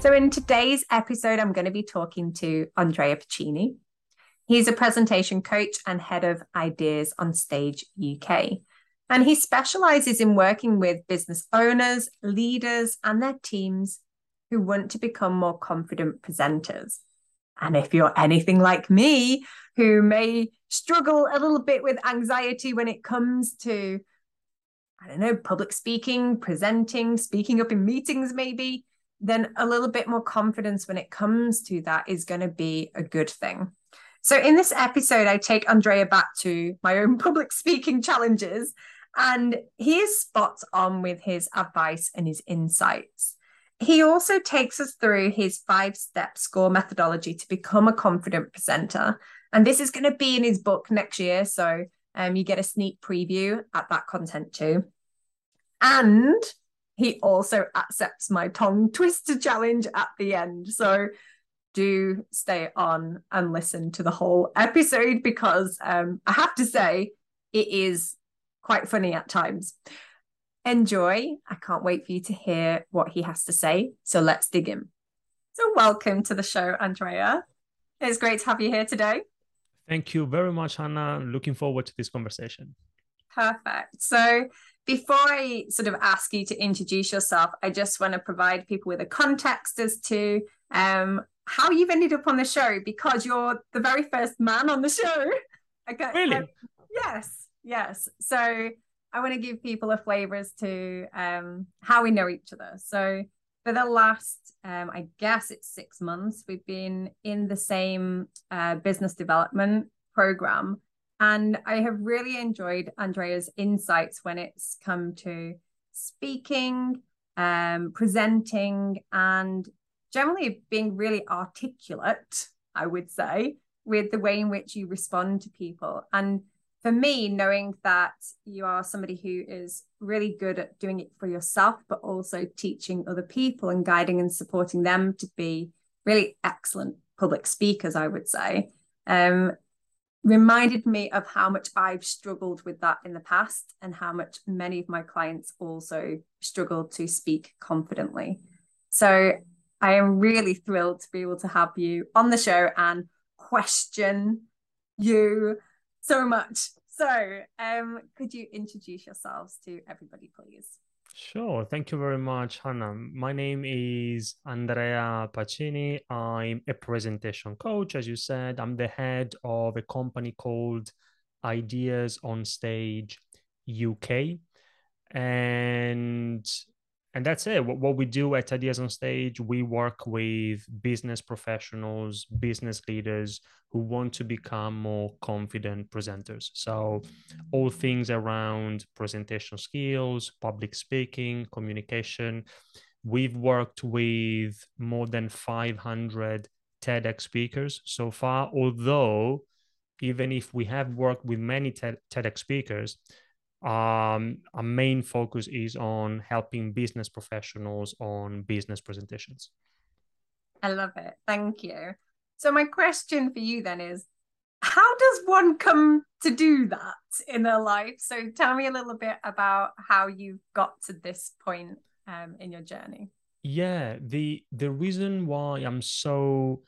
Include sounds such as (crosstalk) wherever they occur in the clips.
So, in today's episode, I'm going to be talking to Andrea Pacini. He's a presentation coach and head of Ideas on Stage UK. And he specializes in working with business owners, leaders, and their teams who want to become more confident presenters. And if you're anything like me, who may struggle a little bit with anxiety when it comes to, I don't know, public speaking, presenting, speaking up in meetings, maybe, then a little bit more confidence when it comes to that is going to be a good thing. So, in this episode, I take Andrea back to my own (laughs) public speaking challenges, and he is spot on with his advice and his insights. He also takes us through his five step score methodology to become a confident presenter. And this is going to be in his book next year. So, um, you get a sneak preview at that content too. And he also accepts my tongue twister challenge at the end. So do stay on and listen to the whole episode because um, I have to say it is quite funny at times. Enjoy. I can't wait for you to hear what he has to say. So let's dig in. So, welcome to the show, Andrea. It's great to have you here today. Thank you very much, Hannah. Looking forward to this conversation. Perfect. So, before I sort of ask you to introduce yourself, I just want to provide people with a context as to um, how you've ended up on the show because you're the very first man on the show. (laughs) Okay. Really? Um, yes, yes. So I want to give people a flavor as to um, how we know each other. So for the last, um, I guess it's six months, we've been in the same uh, business development program and I have really enjoyed Andrea's insights when it's come to speaking, um, presenting, and generally being really articulate, I would say, with the way in which you respond to people. And for me, knowing that you are somebody who is really good at doing it for yourself, but also teaching other people and guiding and supporting them to be really excellent public speakers, I would say. Um, reminded me of how much I've struggled with that in the past and how much many of my clients also struggle to speak confidently. So I am really thrilled to be able to have you on the show and question you so much. So, um, could you introduce yourselves to everybody, please? Sure. Thank you very much, Hannah. My name is Andrea Pacini. I'm a presentation coach. As you said, I'm the head of a company called Ideas on Stage UK. And and that's it. What, what we do at Ideas on Stage, we work with business professionals, business leaders who want to become more confident presenters. So, all things around presentation skills, public speaking, communication. We've worked with more than 500 TEDx speakers so far, although, even if we have worked with many TEDx speakers, um, our main focus is on helping business professionals on business presentations. I love it. Thank you. So, my question for you then is how does one come to do that in their life? So, tell me a little bit about how you got to this point um, in your journey. Yeah, the the reason why I'm so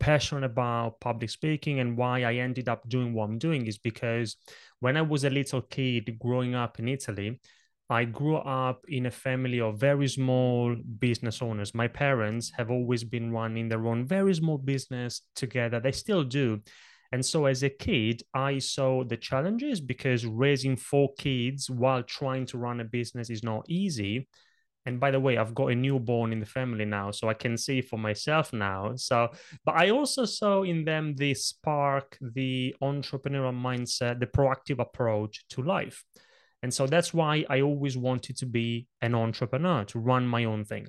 passionate about public speaking and why I ended up doing what I'm doing is because when I was a little kid growing up in Italy, I grew up in a family of very small business owners. My parents have always been running their own very small business together. They still do. And so as a kid, I saw the challenges because raising four kids while trying to run a business is not easy and by the way i've got a newborn in the family now so i can see for myself now so but i also saw in them the spark the entrepreneurial mindset the proactive approach to life and so that's why i always wanted to be an entrepreneur to run my own thing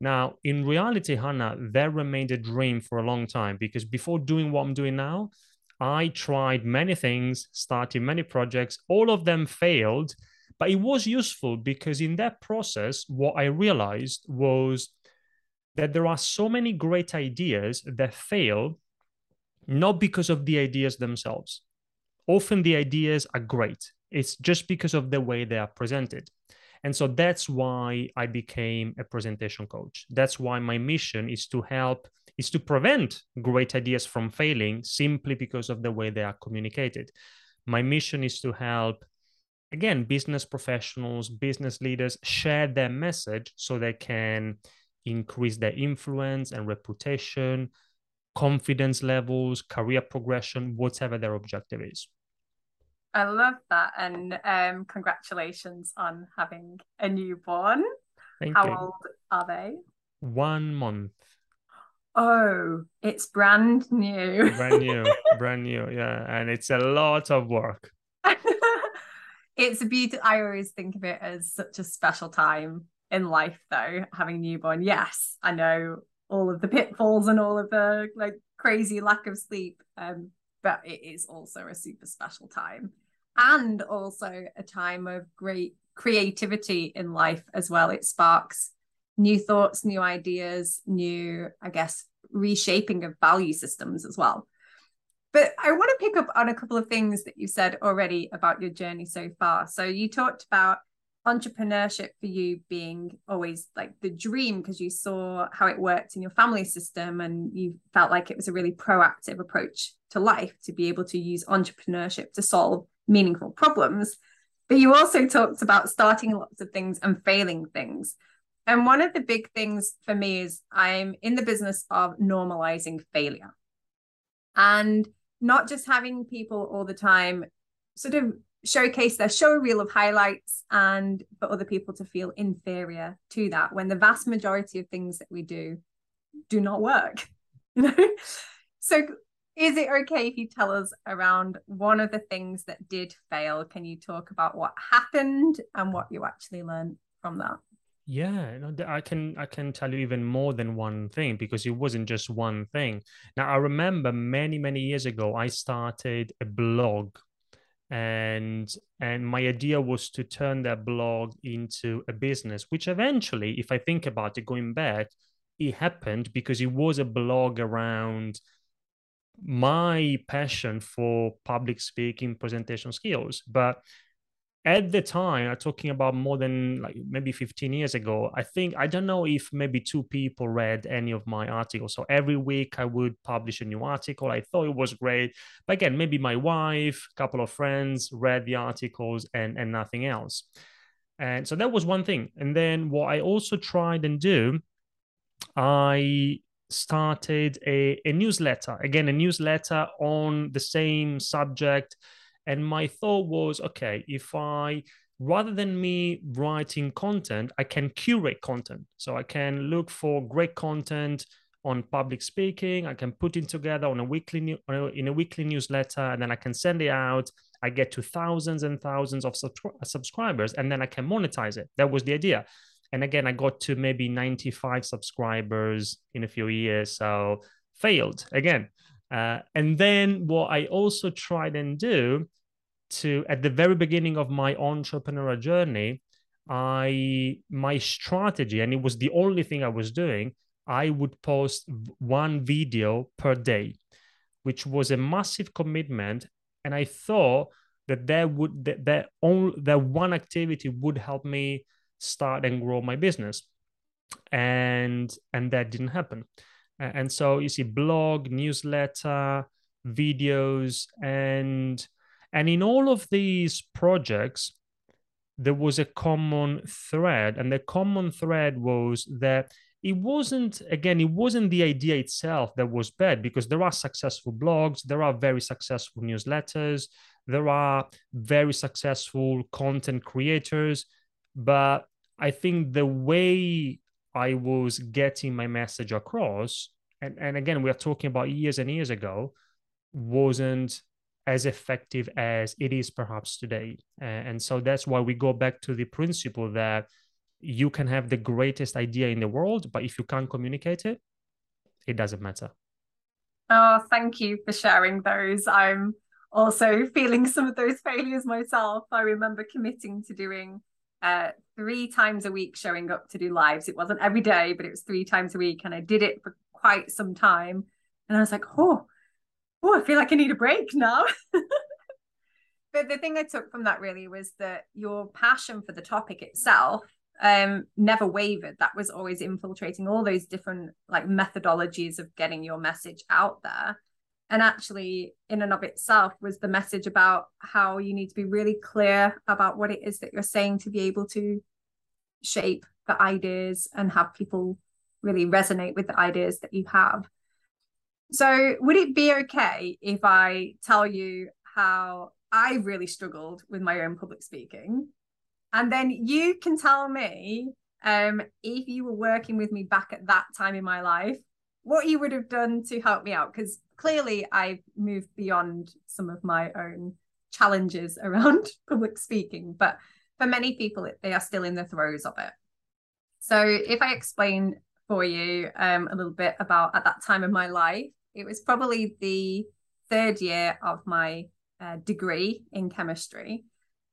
Now, in reality, Hannah, that remained a dream for a long time because before doing what I'm doing now, I tried many things, started many projects, all of them failed. But it was useful because in that process, what I realized was that there are so many great ideas that fail not because of the ideas themselves. Often the ideas are great, it's just because of the way they are presented. And so that's why I became a presentation coach. That's why my mission is to help, is to prevent great ideas from failing simply because of the way they are communicated. My mission is to help, again, business professionals, business leaders share their message so they can increase their influence and reputation, confidence levels, career progression, whatever their objective is. I love that. And um, congratulations on having a newborn. Thank How you. old are they? One month. Oh, it's brand new. brand new, (laughs) brand new. Yeah. And it's a lot of work. It's a beauty. I always think of it as such a special time in life, though, having newborn. Yes, I know all of the pitfalls and all of the like crazy lack of sleep. Um, but it is also a super special time and also a time of great creativity in life as well. It sparks new thoughts, new ideas, new, I guess, reshaping of value systems as well. But I want to pick up on a couple of things that you said already about your journey so far. So you talked about entrepreneurship for you being always like the dream because you saw how it worked in your family system and you felt like it was a really proactive approach to life to be able to use entrepreneurship to solve meaningful problems. But you also talked about starting lots of things and failing things. And one of the big things for me is I'm in the business of normalizing failure and not just having people all the time sort of showcase their show reel of highlights and for other people to feel inferior to that when the vast majority of things that we do do not work (laughs) you know? So is it okay if you tell us around one of the things that did fail? Can you talk about what happened and what you actually learned from that yeah no, i can i can tell you even more than one thing because it wasn't just one thing. Now i remember many many years ago i started a blog and and my idea was to turn that blog into a business which eventually if i think about it going back it happened because it was a blog around my passion for public speaking presentation skills. But at the time, I'm talking about more than like maybe 15 years ago. I think I don't know if maybe two people read any of my articles. So every week I would publish a new article. I thought it was great. But again, maybe my wife, a couple of friends read the articles and, and nothing else. And so that was one thing. And then what I also tried and do, I started a, a newsletter. Again, a newsletter on the same subject and my thought was, okay, if I rather than me writing content, I can curate content. So I can look for great content on public speaking. I can put it together on a weekly in a weekly newsletter, and then I can send it out. I get to thousands and thousands of subscribers, and then I can monetize it. That was the idea. And again, I got to maybe 95 subscribers in a few years. So failed again. Uh, and then what I also tried and do to at the very beginning of my entrepreneurial journey i my strategy and it was the only thing i was doing i would post one video per day which was a massive commitment. And i thought that that would that that, only, that one activity would help me start and grow my business. And and that didn't happen and so you see blog newsletter videos and and in all of these projects, there was a common thread. And the common thread was that it wasn't, again, it wasn't the idea itself that was bad because there are successful blogs, there are very successful newsletters, there are very successful content creators. But I think the way I was getting my message across, and, and again, we are talking about years and years ago, wasn't as effective as it is perhaps today. and so that's why we go back to the principle that you can have the greatest idea in the world but if you can't communicate it it doesn't matter. Oh thank you for sharing those. I'm also feeling some of those failures myself. I remember committing to doing uh, three times a week showing up to do lives. It wasn't every day but it was three times a week and i did it for quite some time. And i was like oh oh i feel like i need a break now. (laughs) But the thing i took from that really was that your passion for the topic itself um never wavered. That was always infiltrating all those different like methodologies of getting your message out there and actually in and of itself was the message about how you need to be really clear about what it is that you're saying to be able to shape the ideas and have people really resonate with the ideas that you have. So would it be okay if i tell you how i really struggled with my own public speaking? And then you can tell me um, if you were working with me back at that time in my life, what you would have done to help me out. Because clearly I've moved beyond some of my own challenges (laughs) around public speaking. But for many people, they are still in the throes of it. So if I explain for you um, a little bit about at that time of my life, it was probably the third year of my uh, degree in chemistry.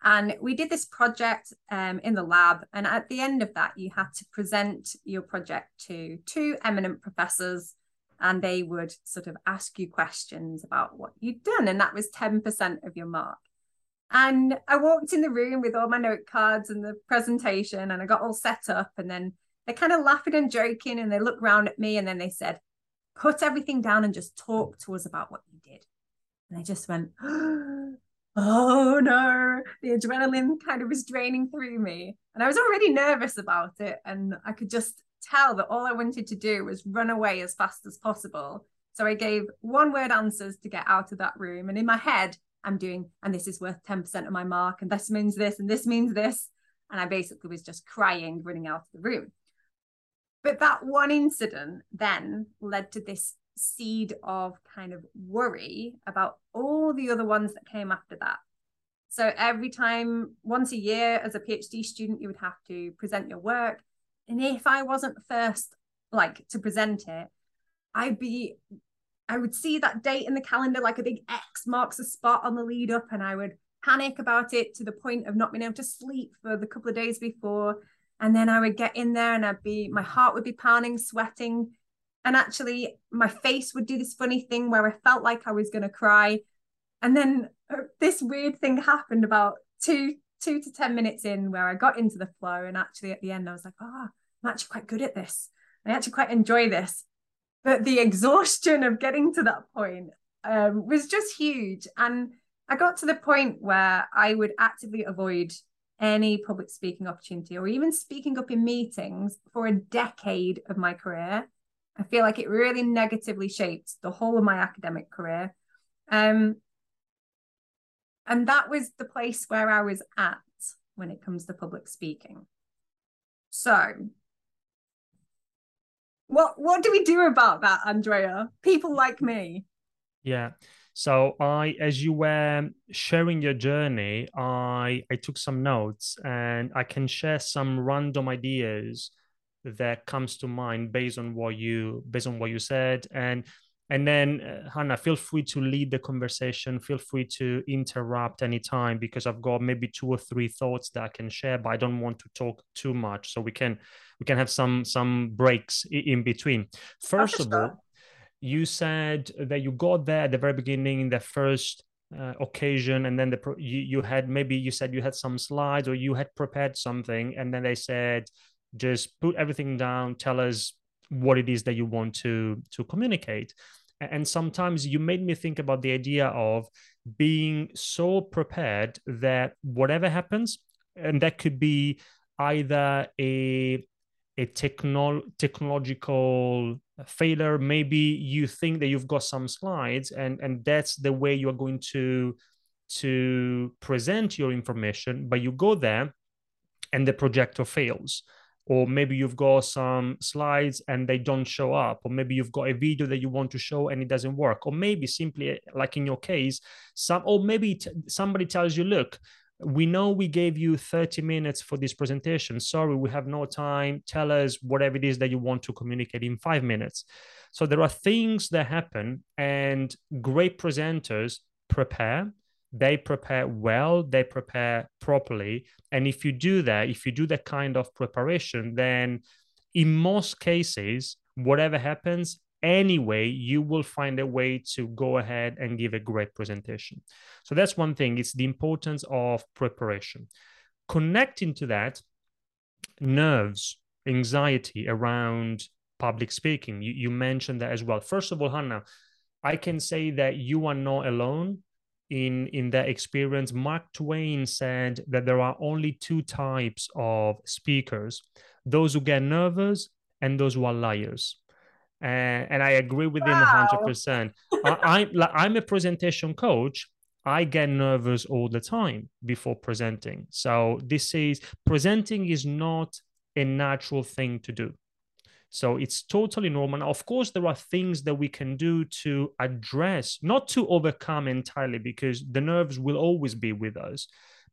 And we did this project um, in the lab. And at the end of that, you had to present your project to two eminent professors, and they would sort of ask you questions about what you'd done. And that was 10% of your mark. And I walked in the room with all my note cards and the presentation, and I got all set up. And then they're kind of laughing and joking, and they look around at me, and then they said, Put everything down and just talk to us about what you did. And I just went, (gasps) oh Oh, no, the adrenaline kind of was draining through me. And I was already nervous about it. And I could just tell that all I wanted to do was run away as fast as possible. So I gave one word answers to get out of that room. And in my head, I'm doing, and this is worth 10% of my mark, and this means this, and this means this. And I basically was just crying, running out of the room. But that one incident then led to this seed of kind of worry about all the other ones that came after that. So every time, once a year, as a PhD student, you would have to present your work. And if I wasn't first, like to present it, I'd be, I would see that date in the calendar like a big X marks a spot on the lead up, and I would panic about it to the point of not being able to sleep for the couple of days before. And then I would get in there and I'd be, my heart would be pounding, sweating, and actually, my face would do this funny thing where I felt like I was going to cry. And then uh, this weird thing happened about two, two to 10 minutes in where I got into the flow. And actually, at the end, I was like, oh, I'm actually quite good at this. I actually quite enjoy this. But the exhaustion of getting to that point um, was just huge. And I got to the point where I would actively avoid any public speaking opportunity or even speaking up in meetings for a decade of my career I feel like it really negatively shaped the whole of my academic career. Um, and that was the place where I was at when it comes to public speaking. So, what what do we do about that, Andrea? People like me. Yeah. So I, as you were sharing your journey, I I took some notes and I can share some random ideas that comes to mind based on what you based on what you said. And and then uh, hannah feel free to lead the conversation. Feel free to interrupt anytime because i've got maybe two or three thoughts that i can share but i don't want to talk too much. So we can we can have some some breaks in between. First of all you said that you got there at the very beginning in the first uh, occasion and then the you, you had maybe you said you had some slides or you had prepared something and then they said just put everything down tell us what it is that you want to to communicate. And sometimes you made me think about the idea of being so prepared that whatever happens and that could be either a a techno- technological failure maybe you think that you've got some slides and and that's the way you're going to to present your information but you go there and the projector fails or maybe you've got some slides and they don't show up or maybe you've got a video that you want to show and it doesn't work or maybe simply like in your case some or maybe t- somebody tells you look we know we gave you 30 minutes for this presentation. Sorry, we have no time. Tell us whatever it is that you want to communicate in five minutes. So there are things that happen, and great presenters prepare. They prepare well, they prepare properly. And if you do that, if you do that kind of preparation, then in most cases, whatever happens, anyway, you will find a way to go ahead and give a great presentation. So that's one thing, it's the importance of preparation. Connecting to that, nerves, anxiety around public speaking. You, you mentioned that as well. First of all, Hannah, I can say that you are not alone in in that experience mark twain said that there are only two types of speakers those who get nervous and those who are liars and, and I agree with him hundred percent. I, I'm a presentation coach. I get nervous all the time before presenting. So this is presenting is not a natural thing to do. So it's totally normal. Now, Of course, there are things that we can do to address, not to overcome entirely, because the nerves will always be with us,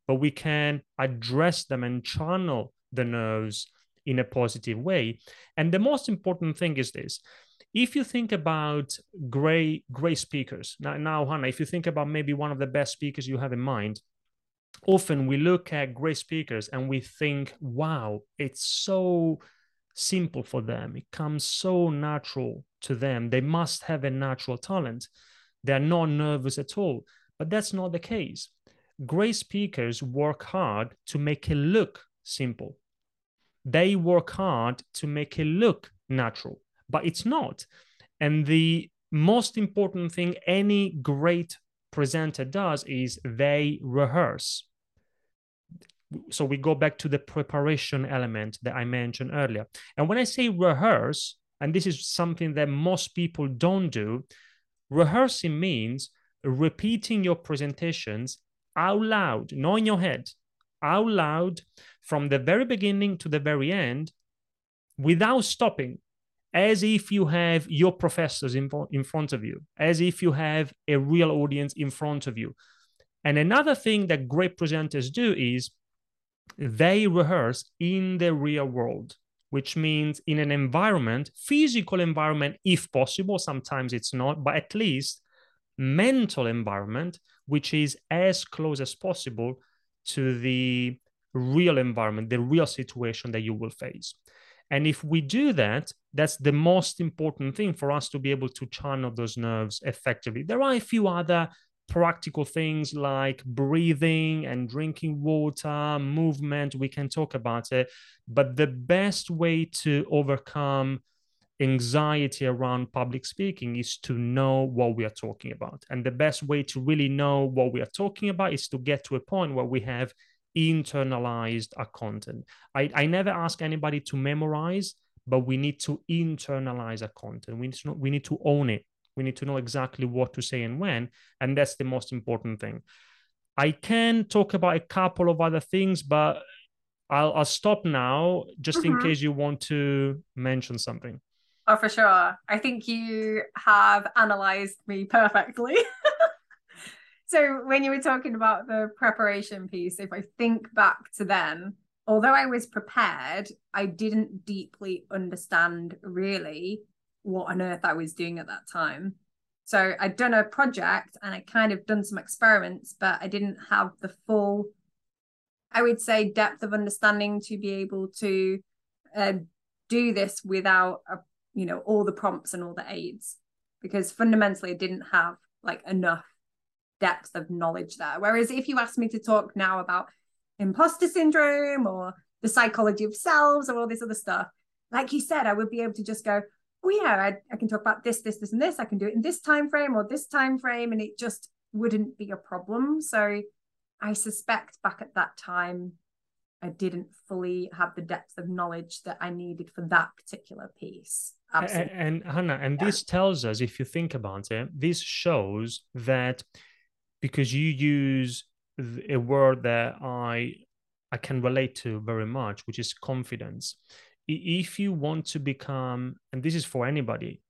but we can address them and channel the nerves in a positive way. And the most important thing is this. If you think about gray gray speakers, now, now Hannah, if you think about maybe one of the best speakers you have in mind, often we look at great speakers and we think, wow, it's so simple for them. It comes so natural to them. They must have a natural talent. They're not nervous at all. But that's not the case. Great speakers work hard to make it look simple they work hard to make it look natural, but it's not. And the most important thing any great presenter does is they rehearse. So we go back to the preparation element that I mentioned earlier. And when I say rehearse, and this is something that most people don't do, rehearsing means repeating your presentations out loud, not in your head, out loud from the very beginning to the very end without stopping as if you have your professors in, in front of you as if you have a real audience in front of you and another thing that great presenters do is they rehearse in the real world which means in an environment physical environment if possible sometimes it's not but at least mental environment which is as close as possible to the real environment, the real situation that you will face. And if we do that, that's the most important thing for us to be able to channel those nerves effectively. There are a few other practical things like breathing and drinking water, movement. We can talk about it. But the best way to overcome anxiety around public speaking is to know what we are talking about. And the best way to really know what we are talking about is to get to a point where we have internalized our content. I, I never ask anybody to memorize, but we need to internalize our content. We need to we need to own it. We need to know exactly what to say and when, and that's the most important thing. I can talk about a couple of other things, but I'll, I'll stop now just mm-hmm. in case you want to mention something. Oh, for sure. I think you have analyzed me perfectly. (laughs) so when you were talking about the preparation piece, if I think back to then, although I was prepared, I didn't deeply understand really what on earth I was doing at that time. So I'd done a project and I kind of done some experiments, but I didn't have the full, I would say, depth of understanding to be able to uh, do this without a, you know, all the prompts and all the aids, because fundamentally I didn't have like enough depth of knowledge there. Whereas if you ask me to talk now about imposter syndrome or the psychology of selves or all this other stuff, like you said, I would be able to just go, oh yeah, I, I can talk about this, this, this, and this. I can do it in this time frame or this time frame, and it just wouldn't be a problem. So I suspect back at that time, I didn't fully have the depth of knowledge that I needed for that particular piece. Absolutely. And, and Hannah, and yeah. this tells us, if you think about it, this shows that because you use a word that I I can relate to very much, which is confidence. If you want to become, and this is for anybody,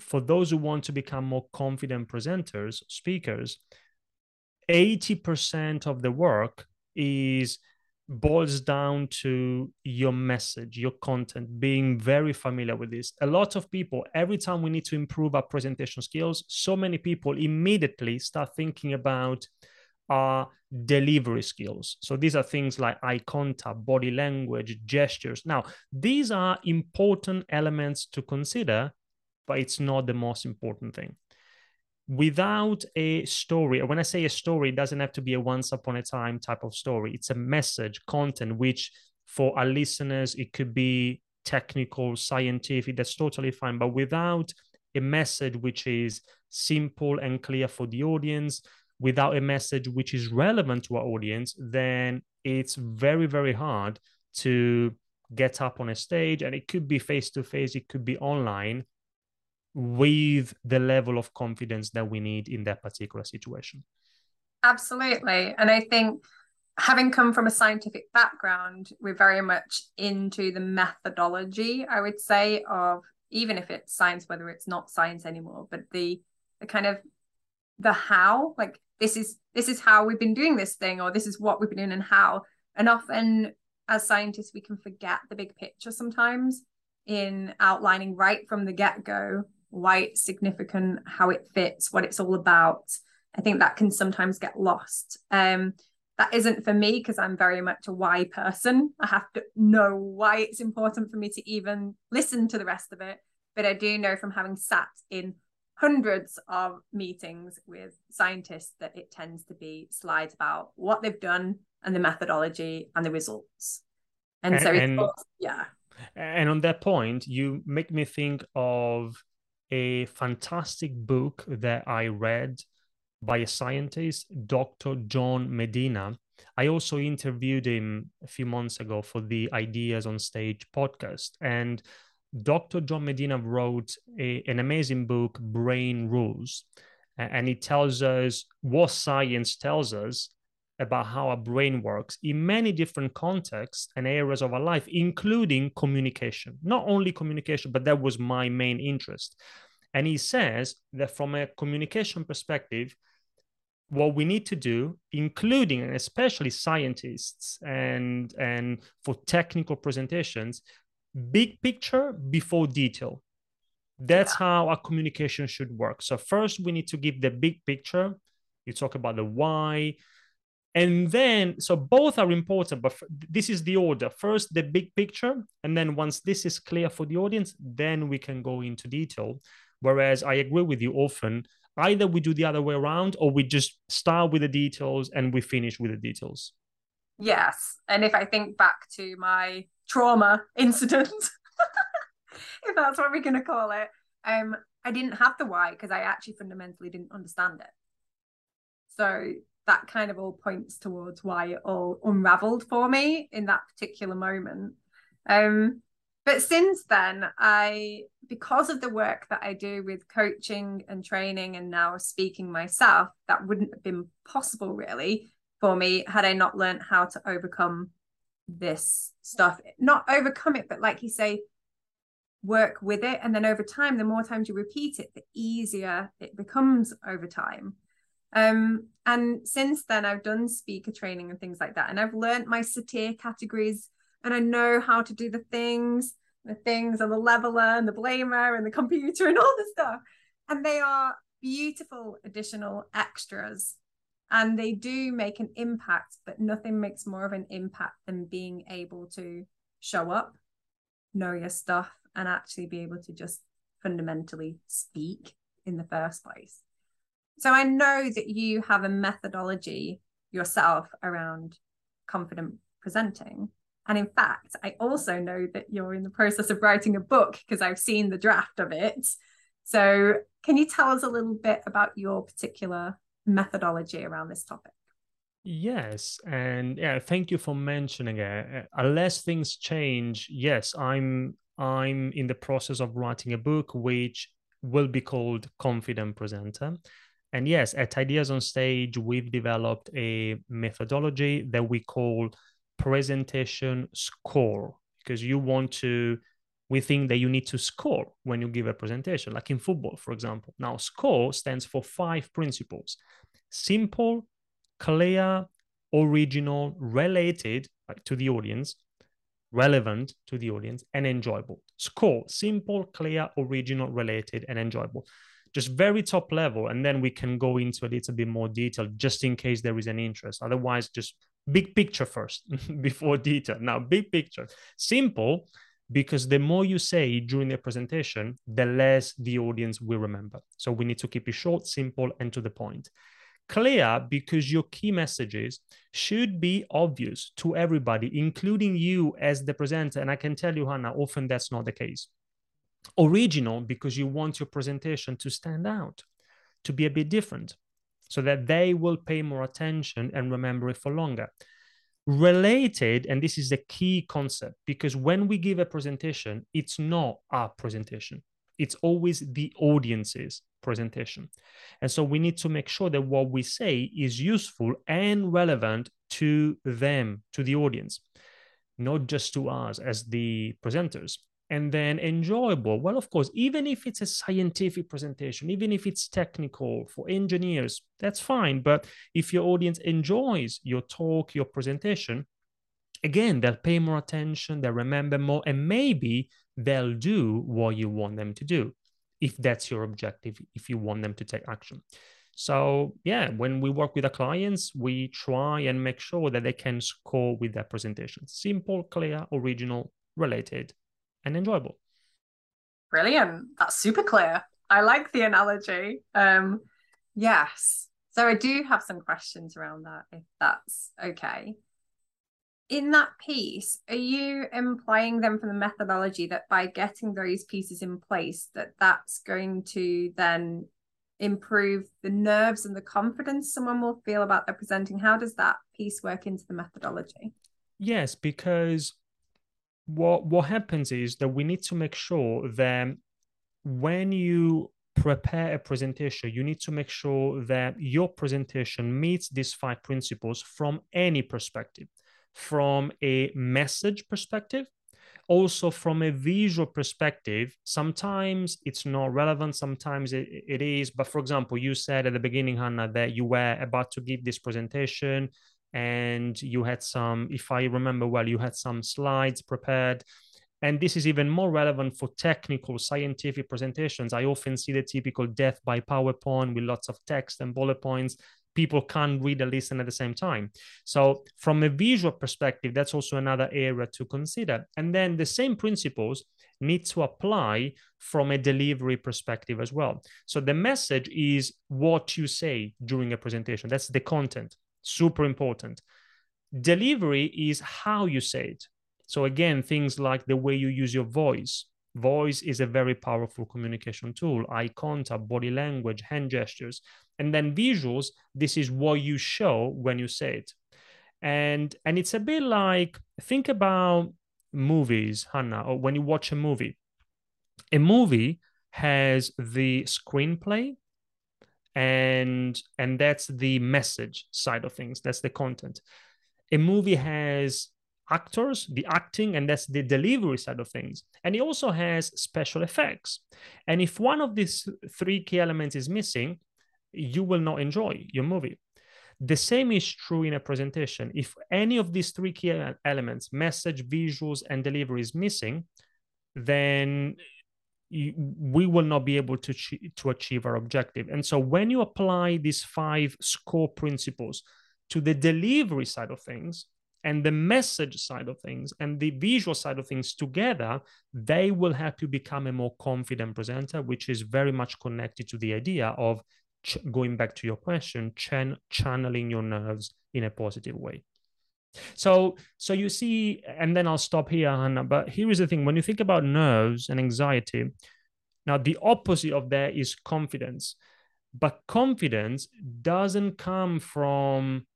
for those who want to become more confident presenters, speakers, 80% of the work is boils down to your message, your content, being very familiar with this. A lot of people, every time we need to improve our presentation skills, so many people immediately start thinking about our delivery skills. So these are things like eye contact, body language, gestures. Now, these are important elements to consider, but it's not the most important thing without a story when i say a story it doesn't have to be a once upon a time type of story it's a message content which for our listeners it could be technical scientific that's totally fine but without a message which is simple and clear for the audience without a message which is relevant to our audience then it's very very hard to get up on a stage and it could be face to face it could be online with the level of confidence that we need in that particular situation. Absolutely. And I think having come from a scientific background, we're very much into the methodology, I would say, of even if it's science, whether it's not science anymore, but the the kind of the how, like this is this is how we've been doing this thing, or this is what we've been doing and how. And often as scientists, we can forget the big picture sometimes in outlining right from the get-go why it's significant, how it fits, what it's all about. I think that can sometimes get lost. Um, that isn't for me because I'm very much a why person. I have to know why it's important for me to even listen to the rest of it. But I do know from having sat in hundreds of meetings with scientists that it tends to be slides about what they've done and the methodology and the results. And, and so, and, yeah. And on that point, you make me think of a fantastic book that I read by a scientist, Dr. John Medina. I also interviewed him a few months ago for the Ideas on Stage podcast. And Dr. John Medina wrote a, an amazing book, Brain Rules. And it tells us what science tells us about how our brain works in many different contexts and areas of our life, including communication. Not only communication, but that was my main interest. And he says that from a communication perspective, what we need to do, including and especially scientists and, and for technical presentations, big picture before detail. That's yeah. how our communication should work. So, first, we need to give the big picture. You talk about the why, and then so both are important but this is the order first the big picture and then once this is clear for the audience then we can go into detail whereas i agree with you often either we do the other way around or we just start with the details and we finish with the details yes and if i think back to my trauma incident (laughs) if that's what we're going to call it um i didn't have the why because i actually fundamentally didn't understand it so that kind of all points towards why it all unraveled for me in that particular moment. Um, but since then, I, because of the work that I do with coaching and training and now speaking myself, that wouldn't have been possible really for me had I not learned how to overcome this stuff. Not overcome it, but like you say, work with it. And then over time, the more times you repeat it, the easier it becomes over time. Um, and since then, I've done speaker training and things like that. And I've learned my satir categories and I know how to do the things, the things and the leveler and the blamer and the computer and all the stuff. And they are beautiful additional extras. And they do make an impact, but nothing makes more of an impact than being able to show up, know your stuff, and actually be able to just fundamentally speak in the first place. So I know that you have a methodology yourself around confident presenting. And in fact, I also know that you're in the process of writing a book because I've seen the draft of it. So, can you tell us a little bit about your particular methodology around this topic? Yes, and yeah, thank you for mentioning it. Uh, unless things change, yes, I'm I'm in the process of writing a book which will be called Confident Presenter. And yes, at Ideas on Stage, we've developed a methodology that we call presentation score because you want to, we think that you need to score when you give a presentation, like in football, for example. Now, score stands for five principles simple, clear, original, related like, to the audience, relevant to the audience, and enjoyable. Score simple, clear, original, related, and enjoyable. Just very top level. And then we can go into a little bit more detail just in case there is an interest. Otherwise, just big picture first (laughs) before detail. Now, big picture. Simple because the more you say during the presentation, the less the audience will remember. So we need to keep it short, simple, and to the point. Clear because your key messages should be obvious to everybody, including you as the presenter. And I can tell you, Hannah, often that's not the case. Original because you want your presentation to stand out, to be a bit different, so that they will pay more attention and remember it for longer related and this is the key concept because when we give a presentation it's not our presentation. It's always the audience's presentation. And so we need to make sure that what we say is useful and relevant to them to the audience not just to us as the presenters and then enjoyable. Well of course even if it's a scientific presentation even if it's technical for engineers that's fine. But if your audience enjoys your talk your presentation again they'll pay more attention they'll remember more and maybe they'll do what you want them to do if that's your objective if you want them to take action. So yeah when we work with our clients we try and make sure that they can score with their presentation. Simple clear original related and enjoyable. Brilliant. That's super clear. I like the analogy. Um, yes. So I do have some questions around that, if that's okay. In that piece, are you implying then from the methodology that by getting those pieces in place, that that's going to then improve the nerves and the confidence someone will feel about their presenting? How does that piece work into the methodology? Yes, because what what happens is that we need to make sure that when you prepare a presentation you need to make sure that your presentation meets these five principles from any perspective from a message perspective also from a visual perspective. Sometimes it's not relevant sometimes it, it is but for example you said at the beginning hannah that you were about to give this presentation and you had some, if I remember well, you had some slides prepared. And this is even more relevant for technical scientific presentations. I often see the typical death by PowerPoint with lots of text and bullet points. People can't read and listen at the same time. So, from a visual perspective, that's also another area to consider. And then the same principles need to apply from a delivery perspective as well. So, the message is what you say during a presentation, that's the content super important. Delivery is how you say it. So, again, things like the way you use your voice. Voice is a very powerful communication tool, eye contact, body language, hand gestures. And then visuals, this is what you show when you say it. And, and it's a bit like think about movies, Hannah, or when you watch a movie. A movie has the screenplay, and and that's the message side of things. That's the content. A movie has actors the acting and that's the delivery side of things. And it also has special effects. And if one of these three key elements is missing you will not enjoy your movie. The same is true in a presentation. If any of these three key elements message visuals and delivery is missing then we will not be able to, to achieve our objective. And so when you apply these five score principles to the delivery side of things and the message side of things and the visual side of things together, they will help you become a more confident presenter, which is very much connected to the idea of ch- going back to your question, ch- channeling your nerves in a positive way. So, so you see, and then I'll stop here, Hannah. But here is the thing: when you think about nerves and anxiety, now the opposite of that is confidence. But confidence doesn't come from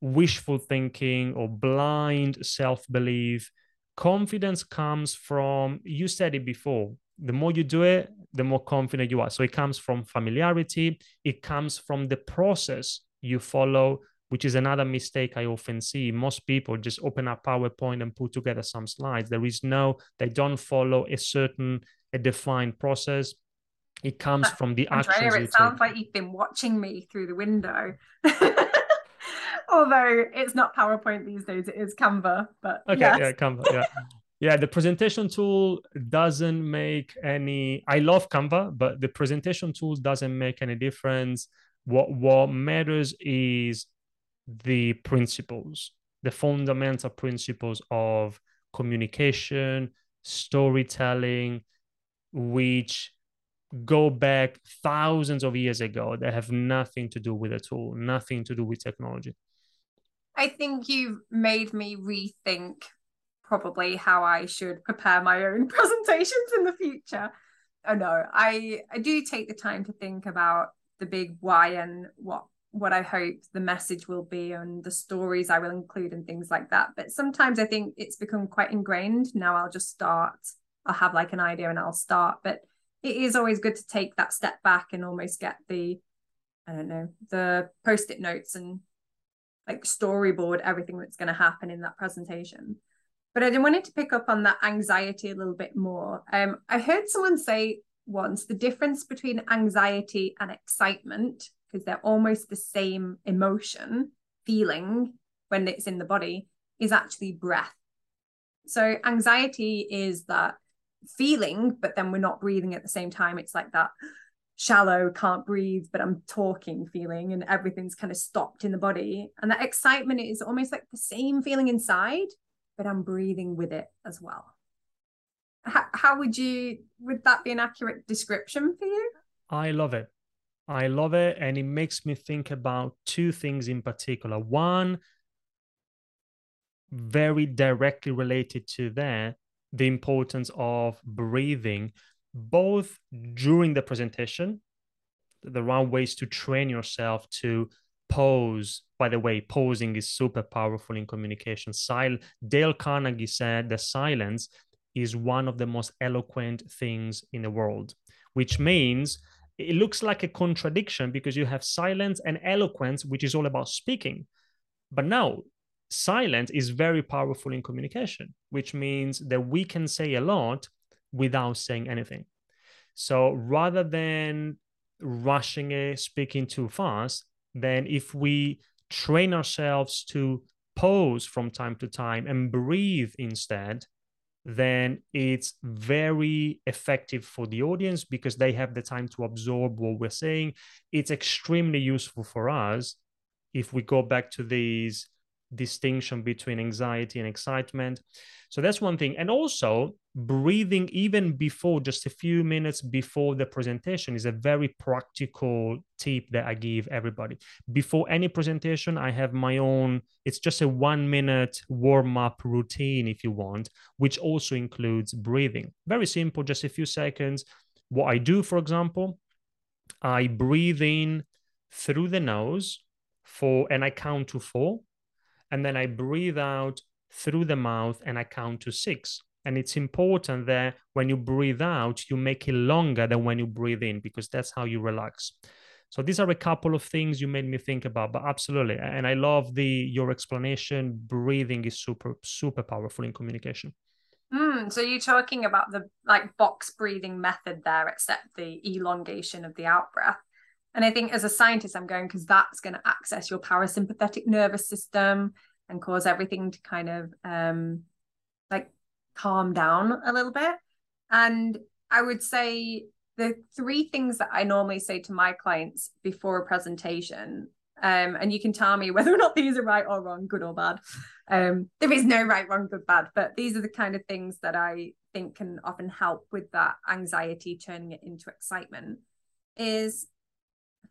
wishful thinking or blind self belief. Confidence comes from, you said it before, the more you do it, the more confident you are. So it comes from familiarity, it comes from the process you follow which is another mistake I often see. Most people just open up PowerPoint and put together some slides. There is no, they don't follow a certain, a defined process. It comes from the Andrea, actions. It sounds like you've been watching me through the window. (laughs) Although it's not PowerPoint these days, it is Canva. But okay, yes. yeah, Canva, yeah. yeah, the presentation tool doesn't make any. I love Canva, but the presentation tool doesn't make any difference. What what matters is the principles, the fundamental principles of communication, storytelling, which go back thousands of years ago that have nothing to do with a tool, nothing to do with technology. I think you've made me rethink probably how I should prepare my own (laughs) presentations in the future. Oh no, I I do take the time to think about the big why and what what I hope the message will be and the stories I will include and things like that. But sometimes I think it's become quite ingrained. Now I'll just start. I'll have like an idea and I'll start. But it is always good to take that step back and almost get the, I don't know, the post-it notes and like storyboard everything that's going to happen in that presentation. But I wanted to pick up on that anxiety a little bit more. Um, I heard someone say once the difference between anxiety and excitement because they're almost the same emotion, feeling when it's in the body, is actually breath. So anxiety is that feeling, but then we're not breathing at the same time. It's like that shallow, can't breathe, but I'm talking feeling, and everything's kind of stopped in the body. And that excitement is almost like the same feeling inside, but I'm breathing with it as well. How, how would you, would that be an accurate description for you? I love it. I love it. And it makes me think about two things in particular. One, very directly related to that, the importance of breathing, both during the presentation, the right ways to train yourself to pose. By the way, posing is super powerful in communication. Sil- Dale Carnegie said that silence is one of the most eloquent things in the world, which means it looks like a contradiction because you have silence and eloquence, which is all about speaking. But now, silence is very powerful in communication, which means that we can say a lot without saying anything. So rather than rushing it, speaking too fast, then if we train ourselves to pause from time to time and breathe instead, then it's very effective for the audience because they have the time to absorb what we're saying. It's extremely useful for us if we go back to these distinction between anxiety and excitement. So that's one thing. And also, breathing even before, just a few minutes before the presentation, is a very practical tip that I give everybody. Before any presentation, I have my own, it's just a one minute warm up routine, if you want, which also includes breathing. Very simple, just a few seconds. What I do, for example, I breathe in through the nose for, and I count to four and then I breathe out through the mouth and I count to six. And it's important that when you breathe out, you make it longer than when you breathe in because that's how you relax. So these are a couple of things you made me think about, but absolutely. And I love the your explanation. Breathing is super, super powerful in communication. Mm, so you're talking about the like box breathing method there, except the elongation of the out breath. And I think as a scientist, I'm going because that's going to access your parasympathetic nervous system and cause everything to kind of um, like calm down a little bit. And I would say the three things that I normally say to my clients before a presentation, um, and you can tell me (laughs) whether or not these are right or wrong, good or bad. Um, there is no right, wrong, good, bad, but these are the kind of things that I think can often help with that anxiety turning it into excitement. Is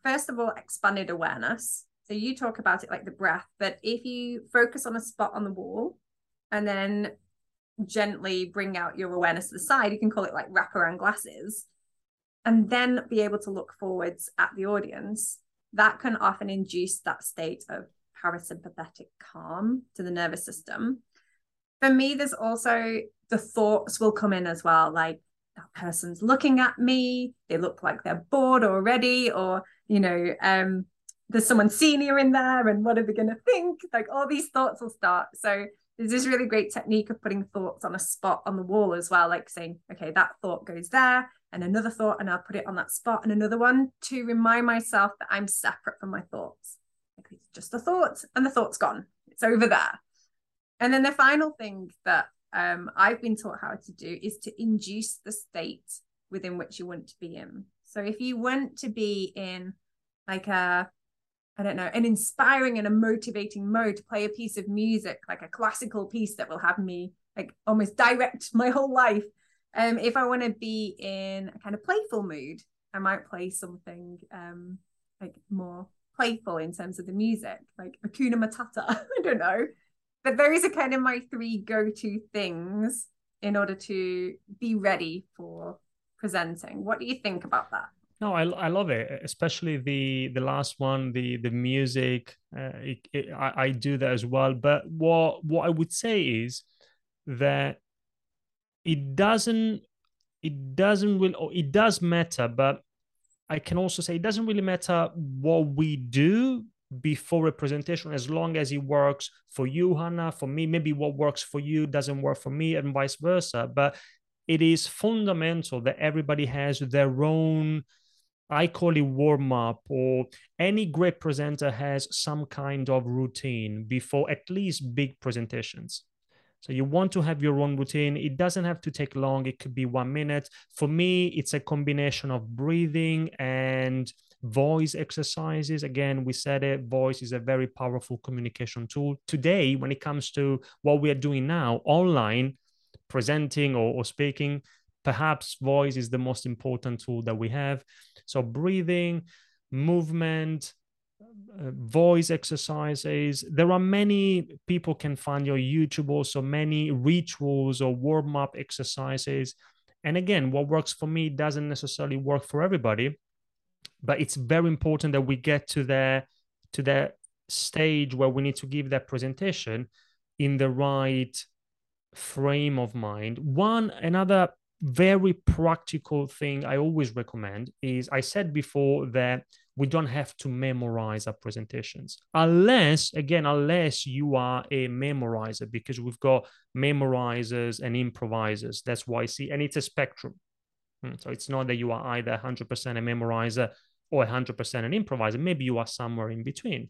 first of all, expanded awareness. So you talk about it like the breath, but if you focus on a spot on the wall and then gently bring out your awareness to the side, you can call it like wraparound glasses, and then be able to look forwards at the audience, that can often induce that state of parasympathetic calm to the nervous system. For me, there's also the thoughts will come in as well, like that person's looking at me, they look like they're bored already, or you know, um, there's someone senior in there and what are they going to think? Like all these thoughts will start. So there's this really great technique of putting thoughts on a spot on the wall as well, like saying, okay, that thought goes there and another thought, and I'll put it on that spot and another one to remind myself that I'm separate from my thoughts. Like it's just a thought, and the thought's gone. It's over there. And then the final thing that um, I've been taught how to do is to induce the state within which you want to be in. So if you want to be in like a I don't know, an inspiring and a motivating mode to play a piece of music, like a classical piece that will have me like almost direct my whole life. Um, if I want to be in a kind of playful mood, I might play something um like more playful in terms of the music, like Hakuna Matata. (laughs) I don't know. But those are kind of my three go-to things in order to be ready for presenting. What do you think about that? No, I, I love it, especially the the last one, the the music. Uh, it, it, I, I do that as well. But what what I would say is that it doesn't it doesn't really it does matter, but I can also say it doesn't really matter what we do before a presentation as long as it works for you hannah for me maybe what works for you doesn't work for me and vice versa but it is fundamental that everybody has their own I call it warm up, or any great presenter has some kind of routine before at least big presentations. So you want to have your own routine. It doesn't have to take long. It could be one minute. For me, it's a combination of breathing and voice exercises. Again, we said it, voice is a very powerful communication tool. Today, when it comes to what we are doing now, online, presenting or, or speaking, perhaps voice is the most important tool that we have. So breathing, movement, uh, voice exercises. There are many people can find your YouTube also many rituals or warm up exercises. And again, what works for me doesn't necessarily work for everybody, but it's very important that we get to the to the stage where we need to give that presentation in the right frame of mind. One another very practical thing I always recommend is I said before that we don't have to memorize our presentations unless again unless you are a memorizer because we've got memorizers and improvisers. That's why I see and it's a spectrum. Hmm, so it's not that you are either 100% a memorizer or 100% an improviser. Maybe you are somewhere in between.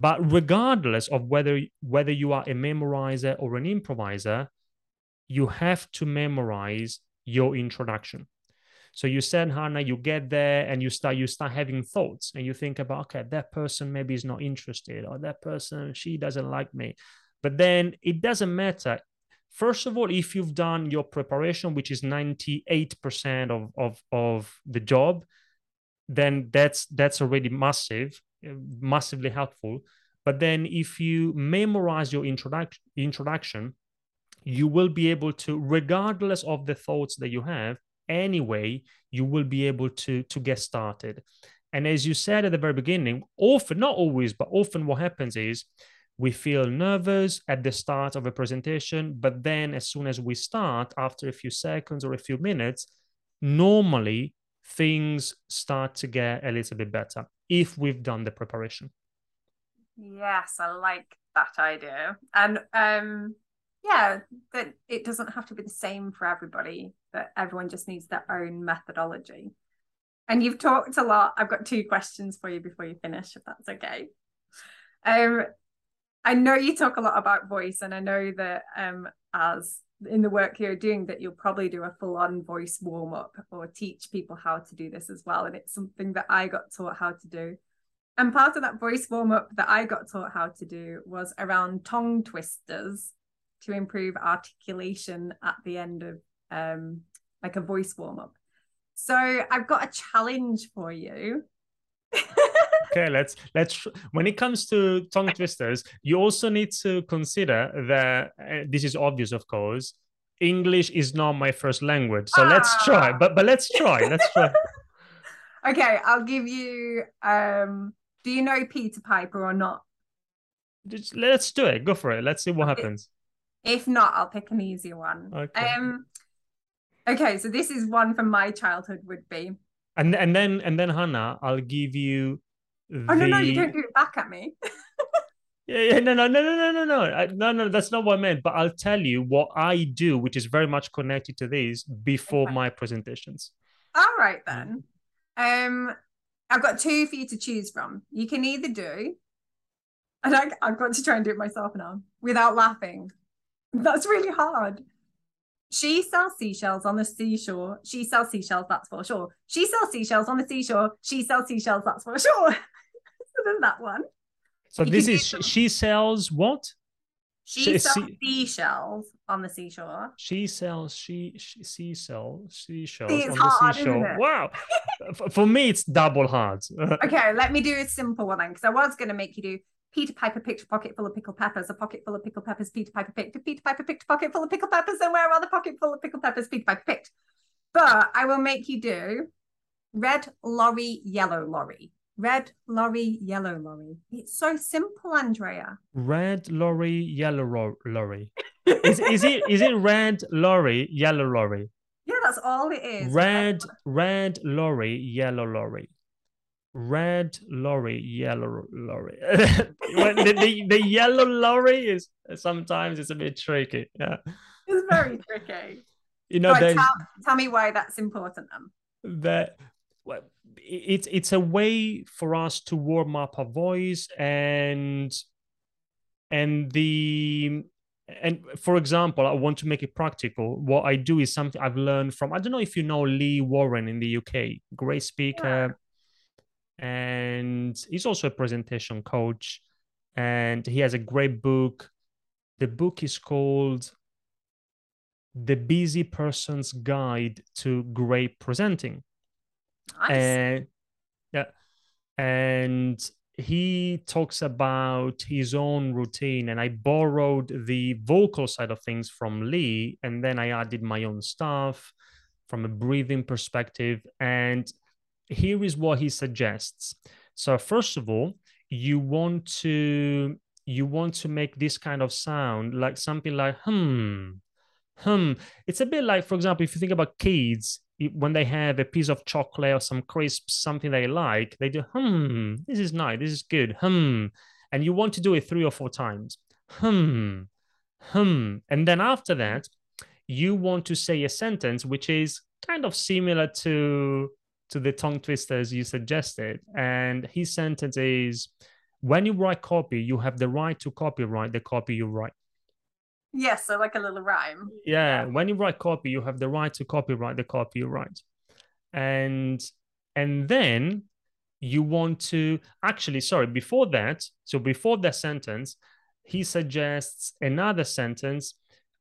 But regardless of whether whether you are a memorizer or an improviser you have to memorize your introduction. So you said, Hannah, you get there and you start you start having thoughts and you think about, okay, that person maybe is not interested, or that person, she doesn't like me. But then it doesn't matter. First of all, if you've done your preparation, which is 98% of, of, of the job, then that's that's already massive, massively helpful. But then if you memorize your introduction introduction, you will be able to regardless of the thoughts that you have anyway you will be able to to get started. And as you said at the very beginning often not always but often what happens is we feel nervous at the start of a presentation but then as soon as we start after a few seconds or a few minutes normally things start to get a little bit better if we've done the preparation. Yes i like that idea. And um yeah that it doesn't have to be the same for everybody that everyone just needs their own methodology. And you've talked a lot. I've got two questions for you before you finish if that's okay. Um i know you talk a lot about voice and i know that um as in the work you're doing that you'll probably do a full-on voice warm-up or teach people how to do this as well and it's something that i got taught how to do. And part of that voice warm-up that i got taught how to do was around tongue twisters to improve articulation at the end of um, like a voice warm up. So I've got a challenge for you. (laughs) okay, let's let's. When it comes to tongue twisters, you also need to consider that uh, this is obvious, of course. English is not my first language, so ah. let's try. But but let's try. Let's try. (laughs) okay, I'll give you. Um, do you know Peter Piper or not? Just, let's do it. Go for it. Let's see what happens. If not, I'll pick an easier one. Okay. Um, okay, so this is one from my childhood would be. And and then and then Hannah, I'll give you. The... Oh no no! You don't do it back at me. (laughs) yeah, yeah, no, no, no, no, no, no, no, no, no. That's not what I meant. But I'll tell you what I do, which is very much connected to this before okay. my presentations. All right then. Um, I've got two for you to choose from. You can either do, and I, I've got to try and do it myself now without laughing. That's really hard. She sells seashells on the seashore. She sells seashells, that's for sure. She sells seashells on the seashore. She sells seashells, that's for sure. (laughs) so that one. So You this is do- she sells what? She She- sells she- seashells on the seashore. She sells she, she she sells seashells it's on hard, the seashore. Wow. For- For me, it's double hard. (laughs) Okay, let me do a simple one then, because I was going to make you do Peter Piper picked a pocket full of pickled peppers, a pocket full of pickled peppers, Peter Piper picked, Peter Piper picked a pocket full of pickled peppers, and where are the pocket full of pickled peppers Peter Piper picked? But I will make you do red lorry, yellow lorry. Red lorry, yellow lorry. It's so simple, Andrea. red lorry, yellow lorry. Is, is it is it red lorry, yellow lorry? Yeah, that's all it is. Red red lorry, yellow lorry. Red lorry, yellow lorry. (laughs) When the, the, the yellow lorry is sometimes it's a bit tricky. Yeah. It's very tricky. You know, right, tell, tell me why that's important then. that well, it's it's a way for us to warm up our voice and and the and for example i want to make it practical what i do is something i've learned from i don't know if you know lee warren in the uk great speaker and he's also a presentation coach. And he has a great book. The book is called the busy person's guide to great presenting. Nice. and yeah. And he talks about his own routine. And i borrowed the vocal side of things from lee. And then i added my own stuff from a breathing perspective. And here is what he suggests. So first of all you want to you want to make this kind of sound like something like hmm hmm. It's a bit like for example if you think about kids when they have a piece of chocolate or some crisps something they like they do hmm this is nice this is good hmm. And you want to do it three or four times hmm hmm. And then after that you want to say a sentence which is kind of similar to to the tongue twisters you suggested and his sentence is when you write copy you have the right to copyright the copy you write yes, so like a little rhyme. yeah when you write copy you have the right to copyright the copy you write and and then you want to actually sorry before that so before that sentence he suggests another sentence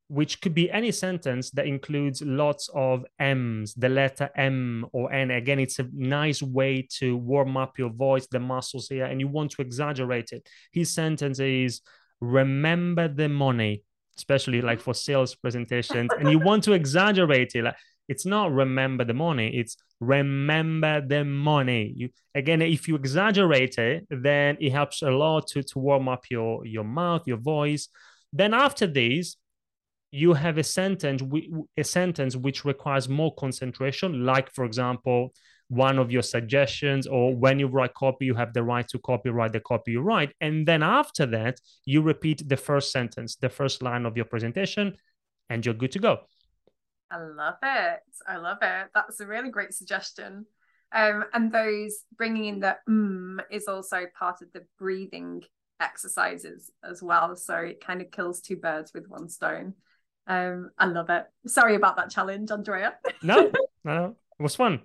which could be any sentence that includes lots of m's the letter m or n. Again it's a nice way to warm up your voice the muscles here and you want to exaggerate it. His sentence is remember the money especially like for sales presentations and you (laughs) want to exaggerate it. Like it's not remember the money it's remember the money. You again if you exaggerate it then it helps a lot to, to warm up your your mouth your voice. Then after this you have a sentence a sentence which requires more concentration like for example one of your suggestions or when you write copy you have the right to copyright the copy you write and then after that you repeat the first sentence the first line of your presentation and you're good to go I love it. I love it. That's a really great suggestion. Um, and those bringing in the mm is also part of the breathing exercises as well. So it kind of kills two birds with one stone. Um, I love it. Sorry about that challenge, Andrea. (laughs) no no it was fun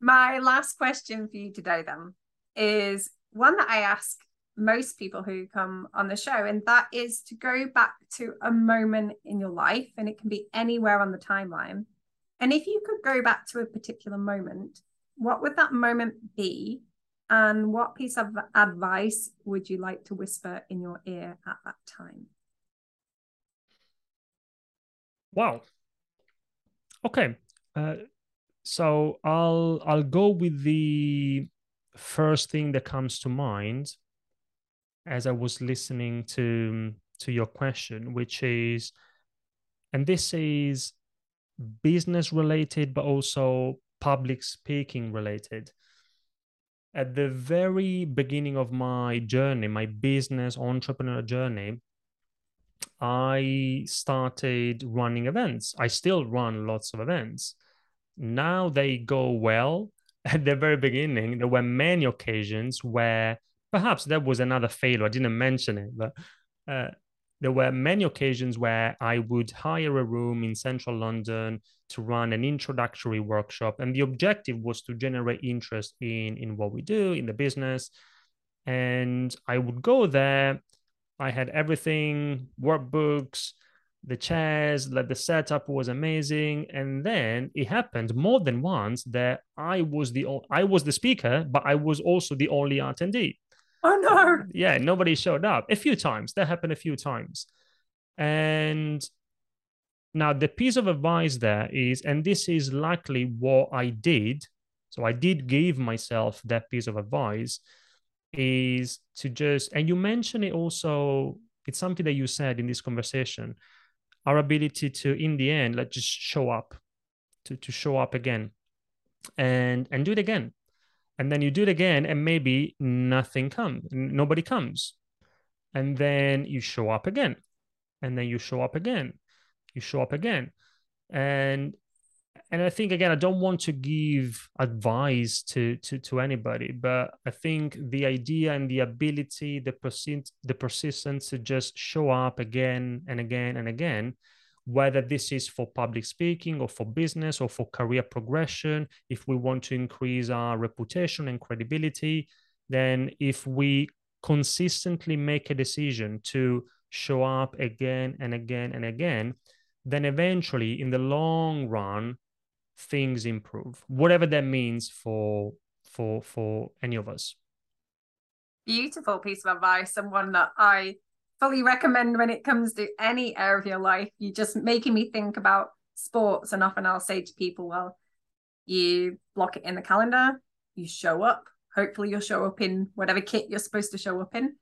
My last question for you today, then, is one that I ask most people who come on the show, and that is to go back to a moment in your life, and it can be anywhere on the timeline. And if you could go back to a particular moment, what would that moment be? And what piece of advice would you like to whisper in your ear at that time? Wow. Okay. Uh, so I'll I'll go with the first thing that comes to mind as I was listening to to your question, which is, and this is business related, but also public speaking related. At the very beginning of my journey, my business entrepreneur journey, I started running events. I still run lots of events. Now they go well, (laughs) at the very beginning, there were many occasions where perhaps that was another failure. I didn't mention it, but uh, there were many occasions where I would hire a room in central London to run an introductory workshop. And the objective was to generate interest in, in what we do, in the business. And I would go there. I had everything, workbooks, the chairs, like the setup was amazing. And then it happened more than once that I was the I was the speaker, but I was also the only attendee. Oh no. Yeah, nobody showed up. A few times. That happened a few times. And now the piece of advice there is, and this is likely what I did. So I did give myself that piece of advice is to just and you mentioned it also it's something that you said in this conversation our ability to in the end like just show up to to show up again and and do it again. And then you do it again and maybe nothing comes nobody comes. And then you show up again. And then you show up again. You show up again. And and i think again i don't want to give advice to to to anybody but i think the idea and the ability the persist the persistence to just show up again and again and again whether this is for public speaking or for business or for career progression, if we want to increase our reputation and credibility, then if we consistently make a decision to show up again and again and again, then eventually in the long run, things improve, whatever that means for for for any of us. Beautiful piece of advice, and one that I fully recommend when it comes to any area of your life. You're just making me think about sports. And often I'll say to people, well, you block it in the calendar, you show up. Hopefully, you'll show up in whatever kit you're supposed to show up in.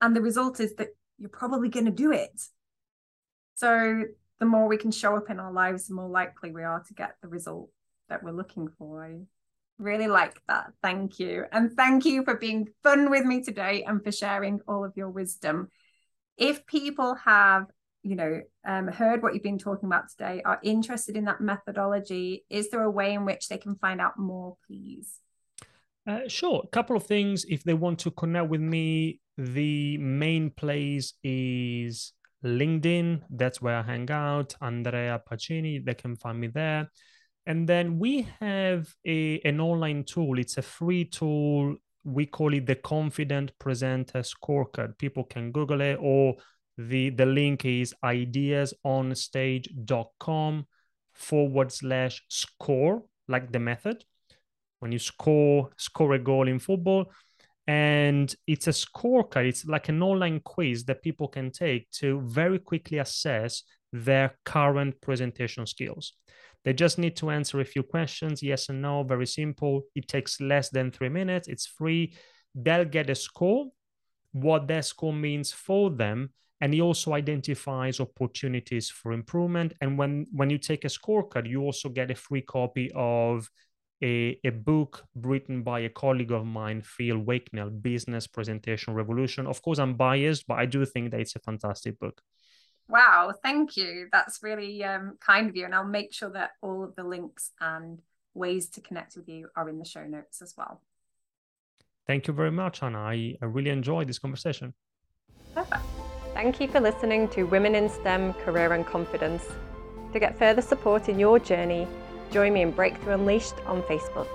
And the result is that you're probably going to do it. So, the more we can show up in our lives, the more likely we are to get the result that we're looking for. I really like that. Thank you. And thank you for being fun with me today and for sharing all of your wisdom if people have you know um, heard what you've been talking about today are interested in that methodology is there a way in which they can find out more please uh, sure a couple of things if they want to connect with me the main place is linkedin that's where i hang out andrea pacini they can find me there. And then we have a, an online tool. It's a free tool. We call it the confident presenter scorecard. People can google it or the the link is ideasonstage.com forward slash score like the method. When you score score a goal in football and it's a scorecard it's like an online quiz that people can take to very quickly assess their current presentation skills they just need to answer a few questions, yes and no, very simple. It takes less than three minutes, it's free. They'll get a score, what that score means for them. And he also identifies opportunities for improvement. And when, when you take a scorecard, you also get a free copy of a, a book written by a colleague of mine, Phil Waknell, Business Presentation Revolution. Of course, I'm biased, but I do think that it's a fantastic book. Wow, thank you. That's really um, kind of you. And I'll make sure that all of the links and ways to connect with you are in the show notes as well. Thank you very much, Anna. I, I really enjoyed this conversation. Perfect. Thank you for listening to Women in STEM Career and Confidence. To get further support in your journey, join me in Breakthrough Unleashed on Facebook.